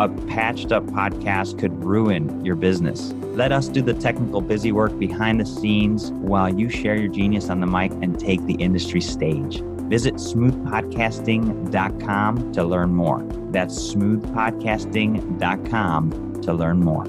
A patched up podcast could ruin your business. Let us do the technical busy work behind the scenes while you share your genius on the mic and take the industry stage. Visit smoothpodcasting.com to learn more. That's smoothpodcasting.com to learn more.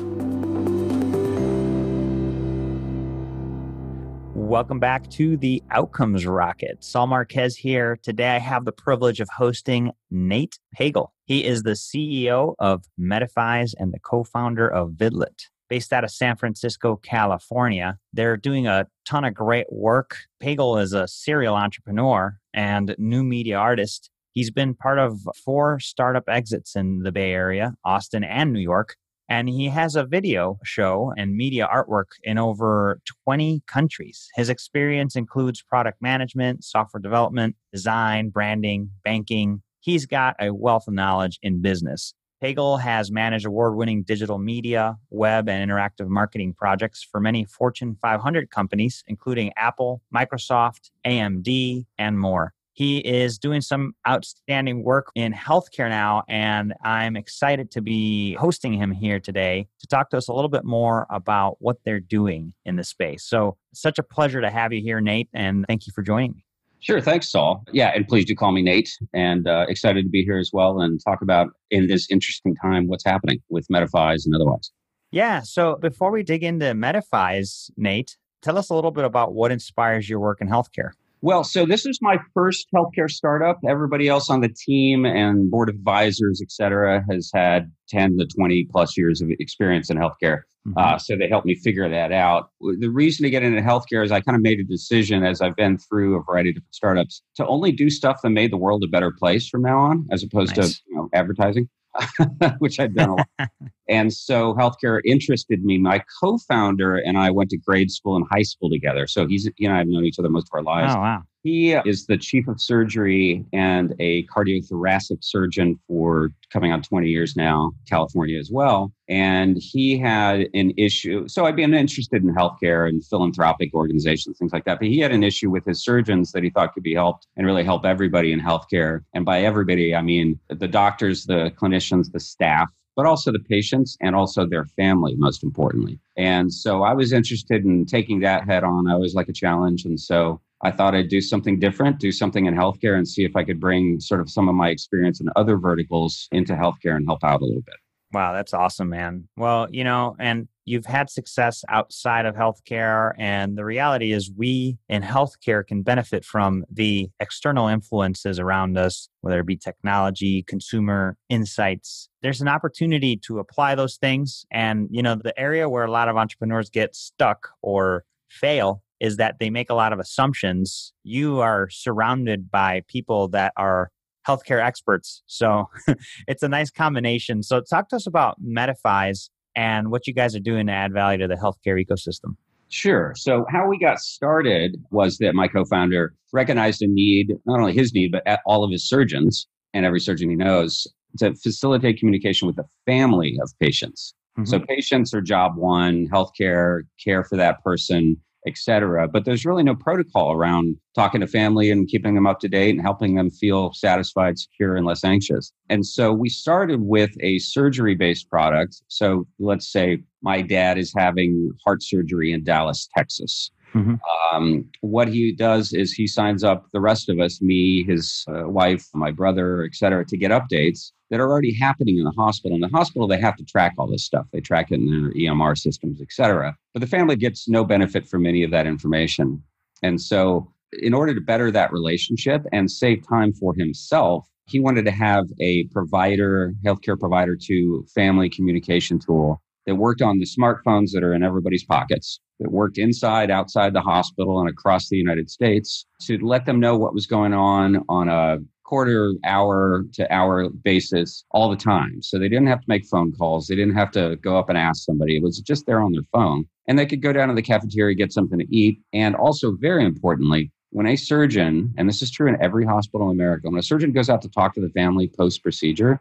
Welcome back to the Outcomes Rocket. Saul Marquez here. Today I have the privilege of hosting Nate Pagel. He is the CEO of Medifies and the co founder of Vidlet. Based out of San Francisco, California, they're doing a ton of great work. Pagel is a serial entrepreneur and new media artist. He's been part of four startup exits in the Bay Area, Austin, and New York. And he has a video show and media artwork in over 20 countries. His experience includes product management, software development, design, branding, banking. He's got a wealth of knowledge in business. Pagel has managed award winning digital media, web, and interactive marketing projects for many Fortune 500 companies, including Apple, Microsoft, AMD, and more. He is doing some outstanding work in healthcare now, and I'm excited to be hosting him here today to talk to us a little bit more about what they're doing in the space. So, such a pleasure to have you here, Nate, and thank you for joining me. Sure. Thanks, Saul. Yeah, and please do call me Nate. And uh, excited to be here as well and talk about in this interesting time what's happening with Medifies and otherwise. Yeah. So before we dig into Medifies, Nate, tell us a little bit about what inspires your work in healthcare. Well, so this is my first healthcare startup. Everybody else on the team and board of advisors, et cetera, has had 10 to 20 plus years of experience in healthcare. Mm-hmm. Uh, so they helped me figure that out. The reason to get into healthcare is I kind of made a decision as I've been through a variety of different startups to only do stuff that made the world a better place from now on, as opposed nice. to you know, advertising. which I've done a lot. and so healthcare interested me. My co-founder and I went to grade school and high school together. So he's he and I have known each other most of our lives. Oh wow. He is the chief of surgery and a cardiothoracic surgeon for coming on 20 years now, California as well. And he had an issue. So I'd been interested in healthcare and philanthropic organizations, things like that. But he had an issue with his surgeons that he thought could be helped and really help everybody in healthcare. And by everybody, I mean the doctors, the clinicians, the staff, but also the patients and also their family, most importantly. And so I was interested in taking that head on. I was like a challenge. And so I thought I'd do something different, do something in healthcare, and see if I could bring sort of some of my experience in other verticals into healthcare and help out a little bit. Wow, that's awesome, man. Well, you know, and you've had success outside of healthcare. And the reality is, we in healthcare can benefit from the external influences around us, whether it be technology, consumer insights. There's an opportunity to apply those things. And, you know, the area where a lot of entrepreneurs get stuck or fail is that they make a lot of assumptions. You are surrounded by people that are healthcare experts. So it's a nice combination. So talk to us about Medifies and what you guys are doing to add value to the healthcare ecosystem. Sure. So how we got started was that my co-founder recognized a need, not only his need, but all of his surgeons and every surgeon he knows to facilitate communication with the family of patients. Mm-hmm. So patients are job one, healthcare, care for that person, etc. But there's really no protocol around talking to family and keeping them up to date and helping them feel satisfied, secure, and less anxious. And so we started with a surgery based product. So let's say my dad is having heart surgery in Dallas, Texas. Mm-hmm. Um, what he does is he signs up the rest of us, me, his uh, wife, my brother, et cetera, to get updates that are already happening in the hospital. In the hospital, they have to track all this stuff. They track it in their EMR systems, et cetera. But the family gets no benefit from any of that information. And so, in order to better that relationship and save time for himself, he wanted to have a provider, healthcare provider to family communication tool that worked on the smartphones that are in everybody's pockets, that worked inside, outside the hospital, and across the United States to let them know what was going on on a quarter hour to hour basis all the time. So they didn't have to make phone calls. They didn't have to go up and ask somebody. It was just there on their phone. and they could go down to the cafeteria, get something to eat. And also, very importantly, when a surgeon, and this is true in every hospital in America, when a surgeon goes out to talk to the family post procedure,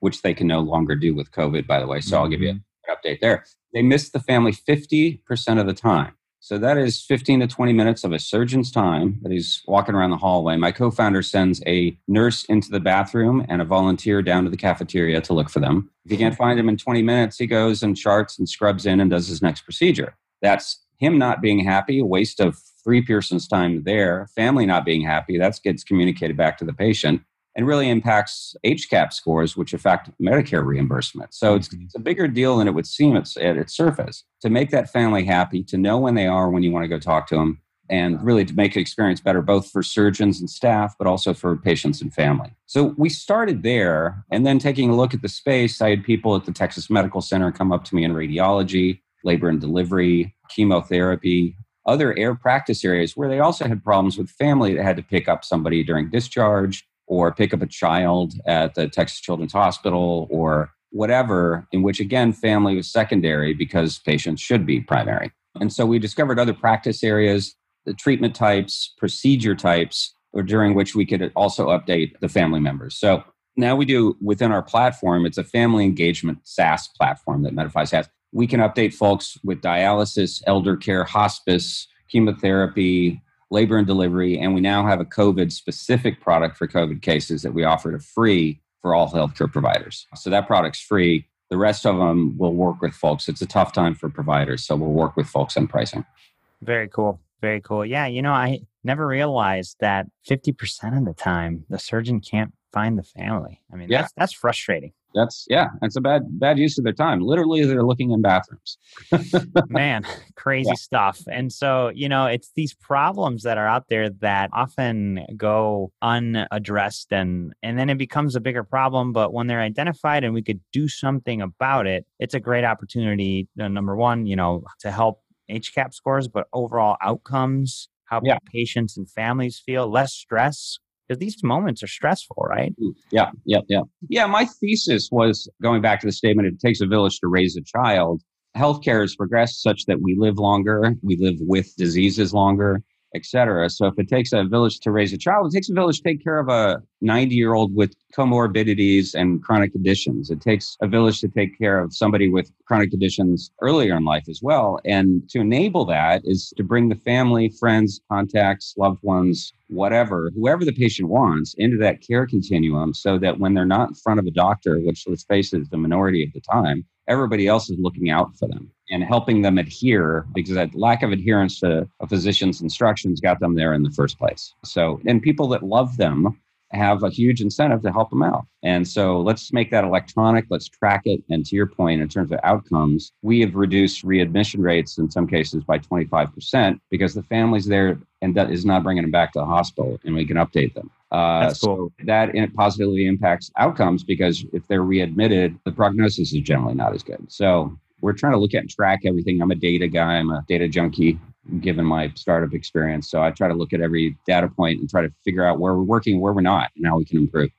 which they can no longer do with COVID, by the way. So. I'll give you mm-hmm. Update there. They miss the family 50% of the time. So that is 15 to 20 minutes of a surgeon's time that he's walking around the hallway. My co founder sends a nurse into the bathroom and a volunteer down to the cafeteria to look for them. If he can't find them in 20 minutes, he goes and charts and scrubs in and does his next procedure. That's him not being happy, a waste of three Pearson's time there, family not being happy, that gets communicated back to the patient and really impacts HCAHPS scores, which affect Medicare reimbursement. So it's, mm-hmm. it's a bigger deal than it would seem at, at its surface. To make that family happy, to know when they are when you want to go talk to them, and really to make the experience better, both for surgeons and staff, but also for patients and family. So we started there, and then taking a look at the space, I had people at the Texas Medical Center come up to me in radiology, labor and delivery, chemotherapy, other air practice areas where they also had problems with family that had to pick up somebody during discharge or pick up a child at the Texas Children's Hospital or whatever, in which again, family was secondary because patients should be primary. And so we discovered other practice areas, the treatment types, procedure types, or during which we could also update the family members. So now we do within our platform, it's a family engagement SaaS platform that Medifies has. We can update folks with dialysis, elder care, hospice, chemotherapy, labor and delivery, and we now have a COVID specific product for COVID cases that we offer to free for all healthcare providers. So that product's free. The rest of them will work with folks. It's a tough time for providers, so we'll work with folks on pricing. Very cool. Very cool. Yeah, you know, I never realized that 50% of the time the surgeon can't find the family. I mean, yeah. that's that's frustrating that's yeah that's a bad bad use of their time literally they're looking in bathrooms man crazy yeah. stuff and so you know it's these problems that are out there that often go unaddressed and and then it becomes a bigger problem but when they're identified and we could do something about it it's a great opportunity uh, number one you know to help HCAHPS scores but overall outcomes how yeah. patients and families feel less stress because these moments are stressful, right? Mm, yeah, yeah, yeah. Yeah, my thesis was going back to the statement it takes a village to raise a child. Healthcare has progressed such that we live longer, we live with diseases longer, etc. So if it takes a village to raise a child, it takes a village to take care of a 90 year old with comorbidities and chronic conditions. It takes a village to take care of somebody with chronic conditions earlier in life as well. And to enable that is to bring the family, friends, contacts, loved ones, whatever, whoever the patient wants, into that care continuum so that when they're not in front of a doctor, which let's face it is the minority of the time, everybody else is looking out for them and helping them adhere because that lack of adherence to a physician's instructions got them there in the first place. So, and people that love them have a huge incentive to help them out. And so let's make that electronic, let's track it. And to your point, in terms of outcomes, we have reduced readmission rates in some cases by 25% because the family's there and that is not bringing them back to the hospital and we can update them. Uh, That's cool. So that positively impacts outcomes because if they're readmitted, the prognosis is generally not as good. So we're trying to look at and track everything. I'm a data guy, I'm a data junkie given my startup experience. So I try to look at every data point and try to figure out where we're working, where we're not, and how we can improve.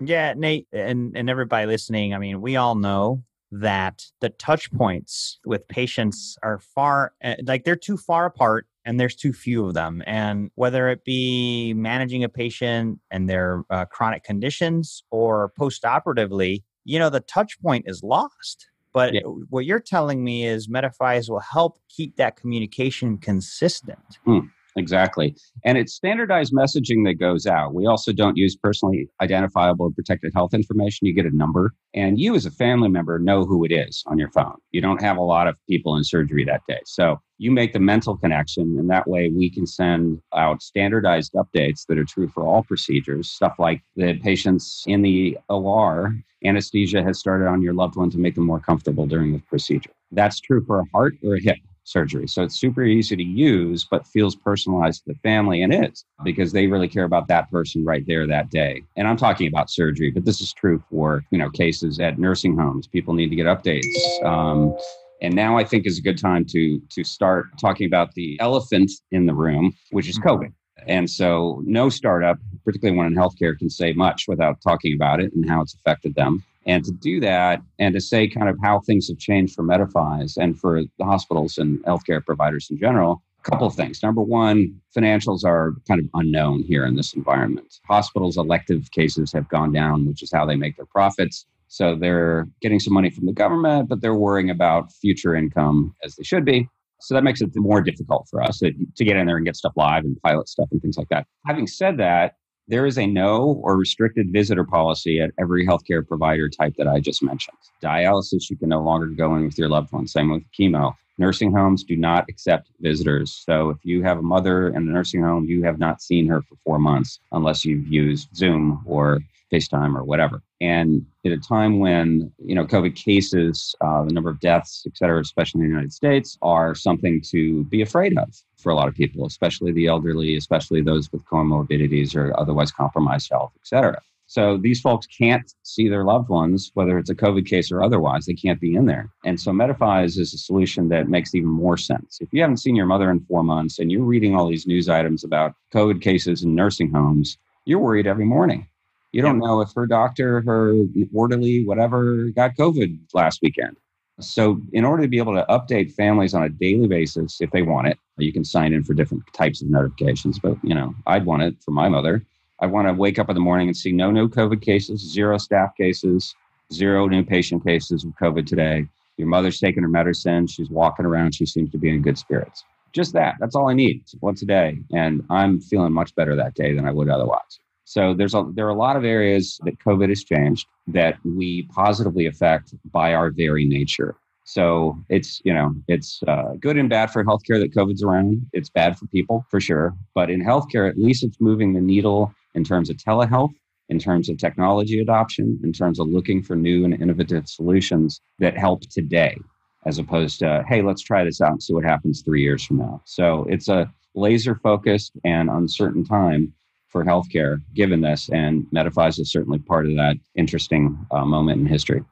Yeah, Nate, and, and everybody listening, I mean, we all know that the touch points with patients are far, eh, like they're too far apart and there's too few of them. And whether it be managing a patient and their uh, chronic conditions or post operatively, you know, the touch point is lost. But yeah. what you're telling me is Medifies will help keep that communication consistent. Mm, exactly. And it's standardized messaging that goes out. We also don't use personally identifiable and protected health information. You get a number, and you as a family member know who it is on your phone. You don't have a lot of people in surgery that day. So you make the mental connection, and that way we can send out standardized updates that are true for all procedures. Stuff like the patients in the OR, anesthesia has started on your loved one to make them more comfortable during the procedure. That's true for a heart or a hip surgery. So it's super easy to use, but feels personalized to the family and is because they really care about that person right there that day. And I'm talking about surgery, but this is true for, you know, cases at nursing homes. People need to get updates. Um, and now I think is a good time to to start talking about the elephant in the room, which is COVID. And so no startup, particularly one in healthcare, can say much without talking about it and how it's affected them. And to do that and to say kind of how things have changed for Medifies and for the hospitals and healthcare providers in general, a couple of things. Number one, financials are kind of unknown here in this environment. Hospitals' elective cases have gone down, which is how they make their profits. So they're getting some money from the government, but they're worrying about future income as they should be. So that makes it more difficult for us to get in there and get stuff live and pilot stuff and things like that. Having said that, there is a no or restricted visitor policy at every healthcare provider type that I just mentioned. Dialysis, you can no longer go in with your loved one. Same with chemo. Nursing homes do not accept visitors. So if you have a mother in a nursing home, you have not seen her for four months unless you've used Zoom or FaceTime or whatever. And at a time when, you know, COVID cases, uh, the number of deaths, et cetera, especially in the United States, are something to be afraid of for a lot of people, especially the elderly, especially those with comorbidities or otherwise compromised health, et cetera. So these folks can't see their loved ones, whether it's a COVID case or otherwise, they can't be in there. And so Medifies is a solution that makes even more sense. If you haven't seen your mother in four months and you're reading all these news items about COVID cases in nursing homes, you're worried every morning. You don't know if her doctor, her orderly, whatever, got COVID last weekend. So, in order to be able to update families on a daily basis, if they want it, you can sign in for different types of notifications. But you know, I'd want it for my mother. I want to wake up in the morning and see no new COVID cases, zero staff cases, zero new patient cases of COVID today. Your mother's taking her medicine. She's walking around. She seems to be in good spirits. Just that. That's all I need once a day. And I'm feeling much better that day than I would otherwise. So there's a, there are a lot of areas that COVID has changed that we positively affect by our very nature. So it's you know it's uh, good and bad for healthcare that COVID's around. It's bad for people for sure, but in healthcare at least it's moving the needle in terms of telehealth, in terms of technology adoption, in terms of looking for new and innovative solutions that help today, as opposed to hey let's try this out and see what happens three years from now. So it's a laser focused and uncertain time for healthcare given this, and Medifies is certainly part of that interesting uh, moment in history.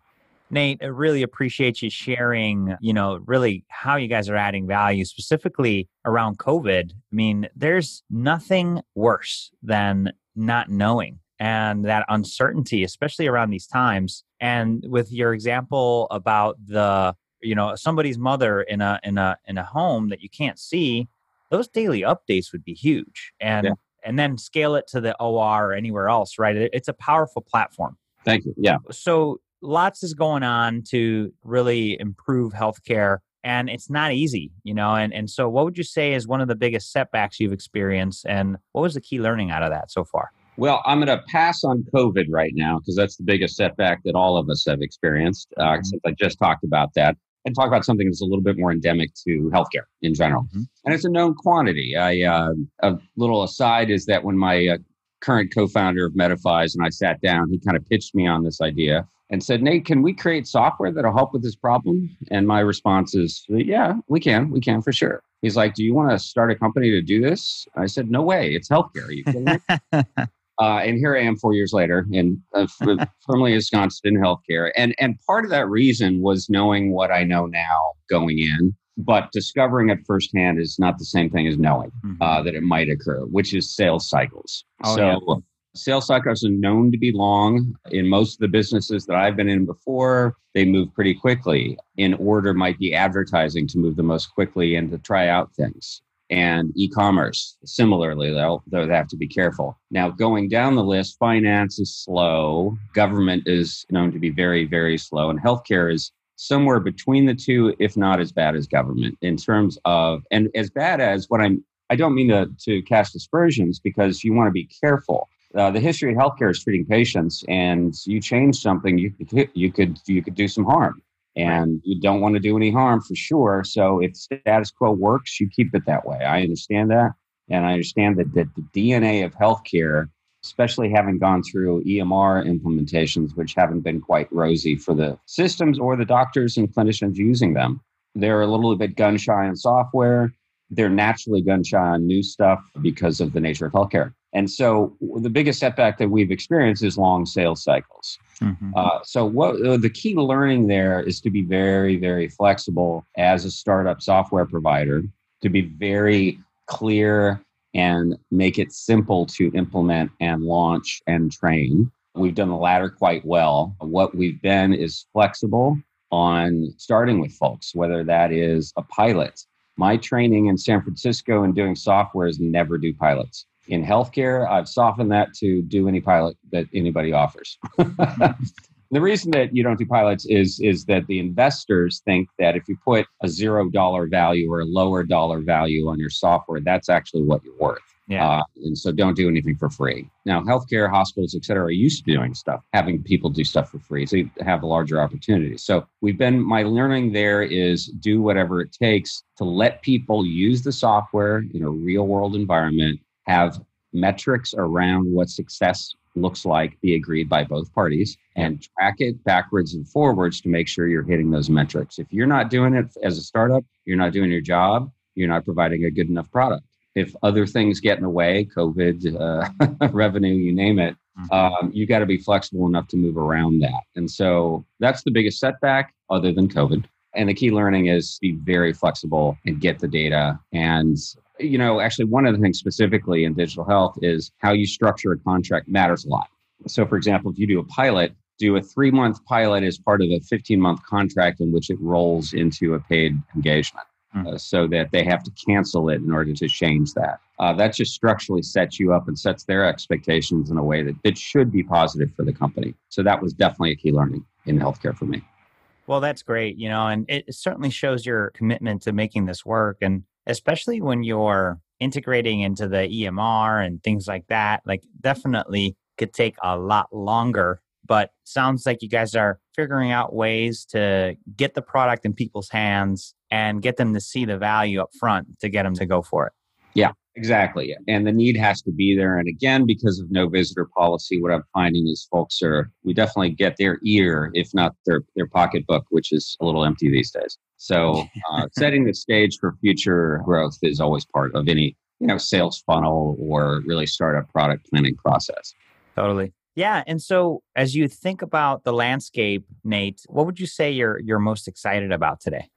Nate, I really appreciate you sharing, you know, really how you guys are adding value specifically around COVID. I mean, there's nothing worse than not knowing and that uncertainty, especially around these times. And with your example about the, you know, somebody's mother in a in a in a home that you can't see, those daily updates would be huge. And yeah and then scale it to the OR or anywhere else, right? It's a powerful platform. Thank you. Yeah. So lots is going on to really improve healthcare and it's not easy, you know. And and so what would you say is one of the biggest setbacks you've experienced and what was the key learning out of that so far? Well, I'm going to pass on COVID right now because that's the biggest setback that all of us have experienced. Uh, mm-hmm. Since I just talked about that, and talk about something that's a little bit more endemic to healthcare in general. Mm-hmm. And it's a known quantity. I, uh, a little aside is that when my uh, current co-founder of Medifies and I sat down, he kind of pitched me on this idea and said, Nate, can we create software that'll help with this problem? And my response is, yeah, we can. We can for sure. He's like, do you want to start a company to do this? I said, no way. It's healthcare. Are you kidding me? Uh, and here I am four years later, and uh, firmly ensconced in healthcare. And and part of that reason was knowing what I know now going in, but discovering it firsthand is not the same thing as knowing mm-hmm. uh, that it might occur, which is sales cycles. Oh, so. Yeah. Sales cycles are known to be long. In most of the businesses that I've been in before, they move pretty quickly. In order might be advertising to move the most quickly and to try out things and e-commerce similarly they'll, they'll have to be careful now going down the list finance is slow government is known to be very very slow and healthcare is somewhere between the two if not as bad as government in terms of and as bad as what i'm i don't mean to, to cast aspersions because you want to be careful uh, the history of healthcare is treating patients and you change something you could you could you could do some harm and you don't want to do any harm for sure. So if status quo works, you keep it that way. I understand that. And I understand that, that the DNA of healthcare, especially having gone through EMR implementations, which haven't been quite rosy for the systems or the doctors and clinicians using them, they're a little bit gun shy on software. They're naturally gun shy on new stuff because of the nature of healthcare. And so the biggest setback that we've experienced is long sales cycles. Mm-hmm. Uh, so what uh, the key to learning there is to be very, very flexible as a startup software provider, to be very clear and make it simple to implement and launch and train. We've done the latter quite well. What we've been is flexible on starting with folks, whether that is a pilot. My training in San Francisco and doing software is never do pilots. In healthcare, I've softened that to do any pilot that anybody offers. the reason that you don't do pilots is is that the investors think that if you put a zero dollar value or a lower dollar value on your software, that's actually what you're worth. Yeah. Uh, and so don't do anything for free. Now, healthcare, hospitals, et cetera, are used to doing stuff, having people do stuff for free. So you have a larger opportunity. So we've been, my learning there is do whatever it takes to let people use the software in a real world environment, have metrics around what success looks like be agreed by both parties and track it backwards and forwards to make sure you're hitting those metrics. If you're not doing it as a startup, you're not doing your job, you're not providing a good enough product if other things get in the way, COVID, uh, revenue, you name it, mm-hmm. um, you got to be flexible enough to move around that. And so that's the biggest setback other than COVID. And the key learning is be very flexible and get the data. And, you know, actually, one of the things specifically in digital health is how you structure a contract matters a lot. So, for example, if you do a pilot, do a three month pilot as part of a 15 month contract in which it rolls into a paid engagement mm. uh, so that they have to cancel it in order to change that. Uh, that just structurally sets you up and sets their expectations in a way that it should be positive for the company. So that was definitely a key learning in healthcare for me. Well, that's great, you know, and it certainly shows your commitment to making this work. And especially when you're integrating into the EMR and things like that, like definitely could take a lot longer but sounds like you guys are figuring out ways to get the product in people's hands and get them to see the value up front to get them to go for it. Yeah, exactly. And the need has to be there. And again, because of no visitor policy, what I'm finding is folks are, we definitely get their ear, if not their, their pocketbook, which is a little empty these days. So uh, setting the stage for future growth is always part of any, you know, sales funnel or really startup product planning process. Totally. Yeah, and so as you think about the landscape, Nate, what would you say you're you're most excited about today?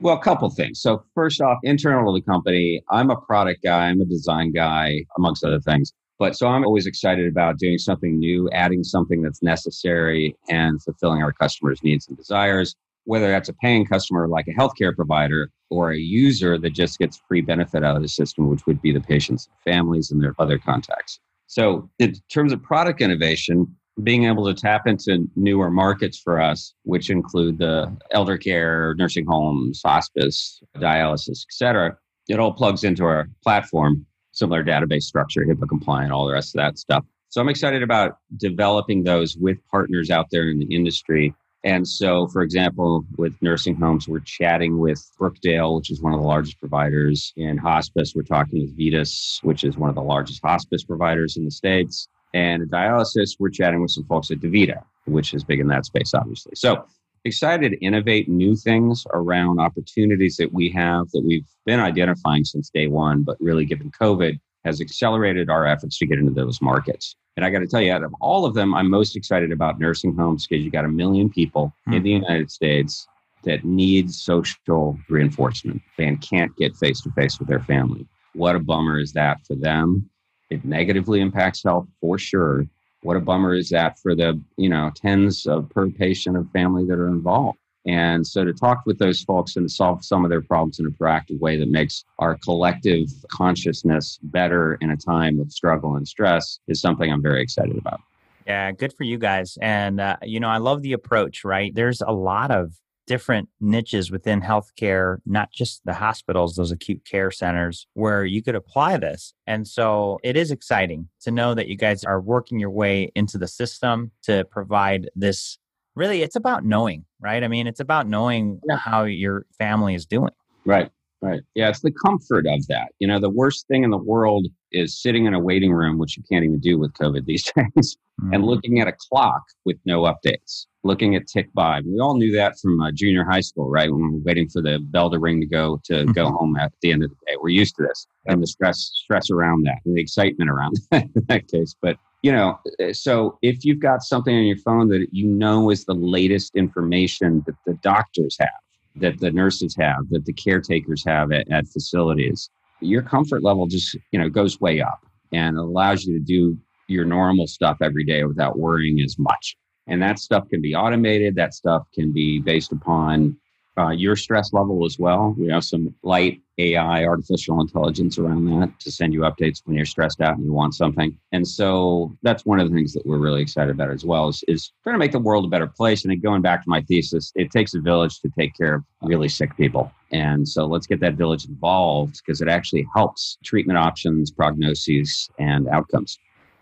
Well, a couple things. So first off, internal to the company, I'm a product guy, I'm a design guy, amongst other things. But so I'm always excited about doing something new, adding something that's necessary and fulfilling our customers' needs and desires, whether that's a paying customer like a healthcare provider or a user that just gets free benefit out of the system, which would be the patients' families and their other contacts. So, in terms of product innovation, being able to tap into newer markets for us, which include the elder care, nursing homes, hospice, dialysis, et cetera, it all plugs into our platform, similar database structure, HIPAA compliant, all the rest of that stuff. So I'm excited about developing those with partners out there in the industry and so, for example, with nursing homes, we're chatting with Brookdale, which is one of the largest providers in hospice. We're talking with VITAS, which is one of the largest hospice providers in the States. And dialysis, we're chatting with some folks at DaVita, which is big in that space, obviously. So, excited to innovate new things around opportunities that we have that we've been identifying since day one, but really given COVID has accelerated our efforts to get into those markets. And I got to tell you, out of all of them, I'm most excited about nursing homes because you got a million people mm-hmm. in the United States that need social reinforcement and can't get face to face with their family. What a bummer is that for them? It negatively impacts health for sure. What a bummer is that for the, you know, tens of per patient of family that are involved. And so to talk with those folks and to solve some of their problems in a proactive way that makes our collective consciousness better in a time of struggle and stress is something I'm very excited about. Yeah, good for you guys. And, uh, you know, I love the approach, right? There's a lot of different niches within healthcare, not just the hospitals, those acute care centers, where you could apply this. And so it is exciting to know that you guys are working your way into the system to provide this really it's about knowing, right? I mean, it's about knowing how your family is doing. Right. Right. Yeah, it's the comfort of that. You know, the worst thing in the world is sitting in a waiting room, which you can't even do with COVID these days, mm-hmm. and looking at a clock with no updates, looking at tick by. We all knew that from uh, junior high school, right? When we are waiting for the bell to ring to go to mm-hmm. go home at the end of the day. We're used to this and the stress stress around that and the excitement around that in that case. But you know, uh, so if you've got something on your phone that you know is the latest information that the doctors have, that the nurses have, that the caretakers have at, at facilities, your comfort level just, you know, goes way up and allows you to do your normal stuff every day without worrying as much. And that stuff can be automated. That stuff can be based upon uh, your stress level as well. We have some light AI, artificial intelligence around that to send you updates when you're stressed out and you want something. And so that's one of the things that we're really excited about as well is, is trying to make the world a better place. And going back to my thesis, it takes a village to take care of really sick people. And so let's get that village involved because it actually helps treatment options, prognoses, and outcomes.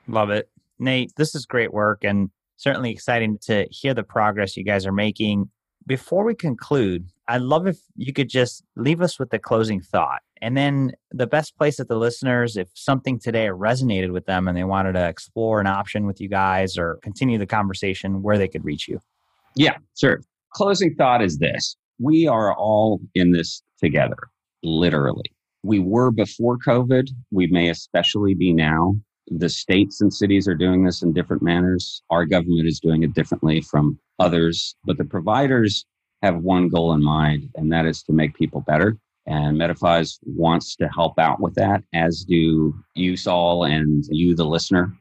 Love it. Nate, this is great work and certainly exciting to hear the progress you guys are making before we conclude, I'd love if you could just leave us with the closing thought. And then the best place that the listeners, if something today resonated with them and they wanted to explore an option with you guys or continue the conversation, where they could reach you. Yeah, sure. Closing thought is this we are all in this together, literally. We were before COVID. We may especially be now. The states and cities are doing this in different manners. Our government is doing it differently from others, but the providers have one goal in mind, and that is to make people better. And Medifies wants to help out with that, as do you, Saul, and you, the listener.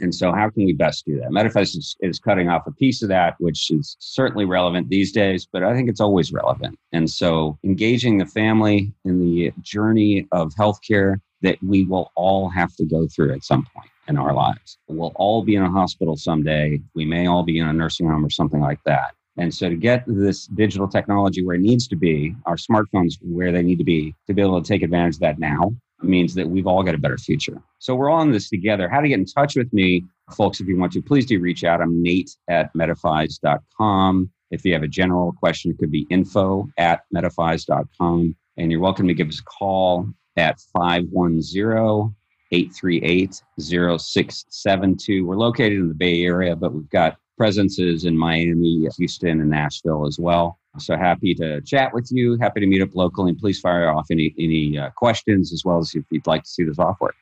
And so, how can we best do that? Medifies is, is cutting off a piece of that, which is certainly relevant these days, but I think it's always relevant. And so, engaging the family in the journey of healthcare that we will all have to go through at some point in our lives. We'll all be in a hospital someday. We may all be in a nursing home or something like that. And so to get this digital technology where it needs to be, our smartphones where they need to be, to be able to take advantage of that now means that we've all got a better future. So we're all in this together. How to get in touch with me, folks, if you want to, please do reach out. I'm Nate at medifies.com. If you have a general question, it could be info at medifies.com. And you're welcome to give us a call at 510 838 0672. We're located in the Bay Area, but we've got presences in Miami, Houston, and Nashville as well. So happy to chat with you. Happy to meet up locally. And please fire off any any uh, questions as well as if you'd like to see the software.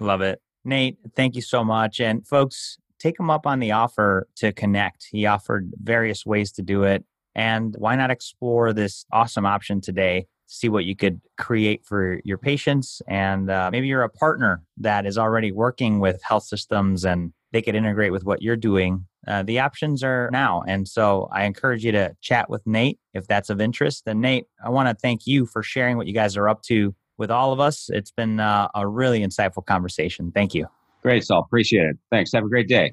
Love it, Nate. Thank you so much. And folks, take him up on the offer to connect. He offered various ways to do it. And why not explore this awesome option today? See what you could create for your patients. And uh, maybe you're a partner that is already working with health systems and they could integrate with what you're doing. Uh, the options are now. And so I encourage you to chat with Nate if that's of interest. And Nate, I want to thank you for sharing what you guys are up to with all of us. It's been uh, a really insightful conversation. Thank you. Great, Saul. Appreciate it. Thanks. Have a great day.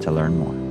to learn more.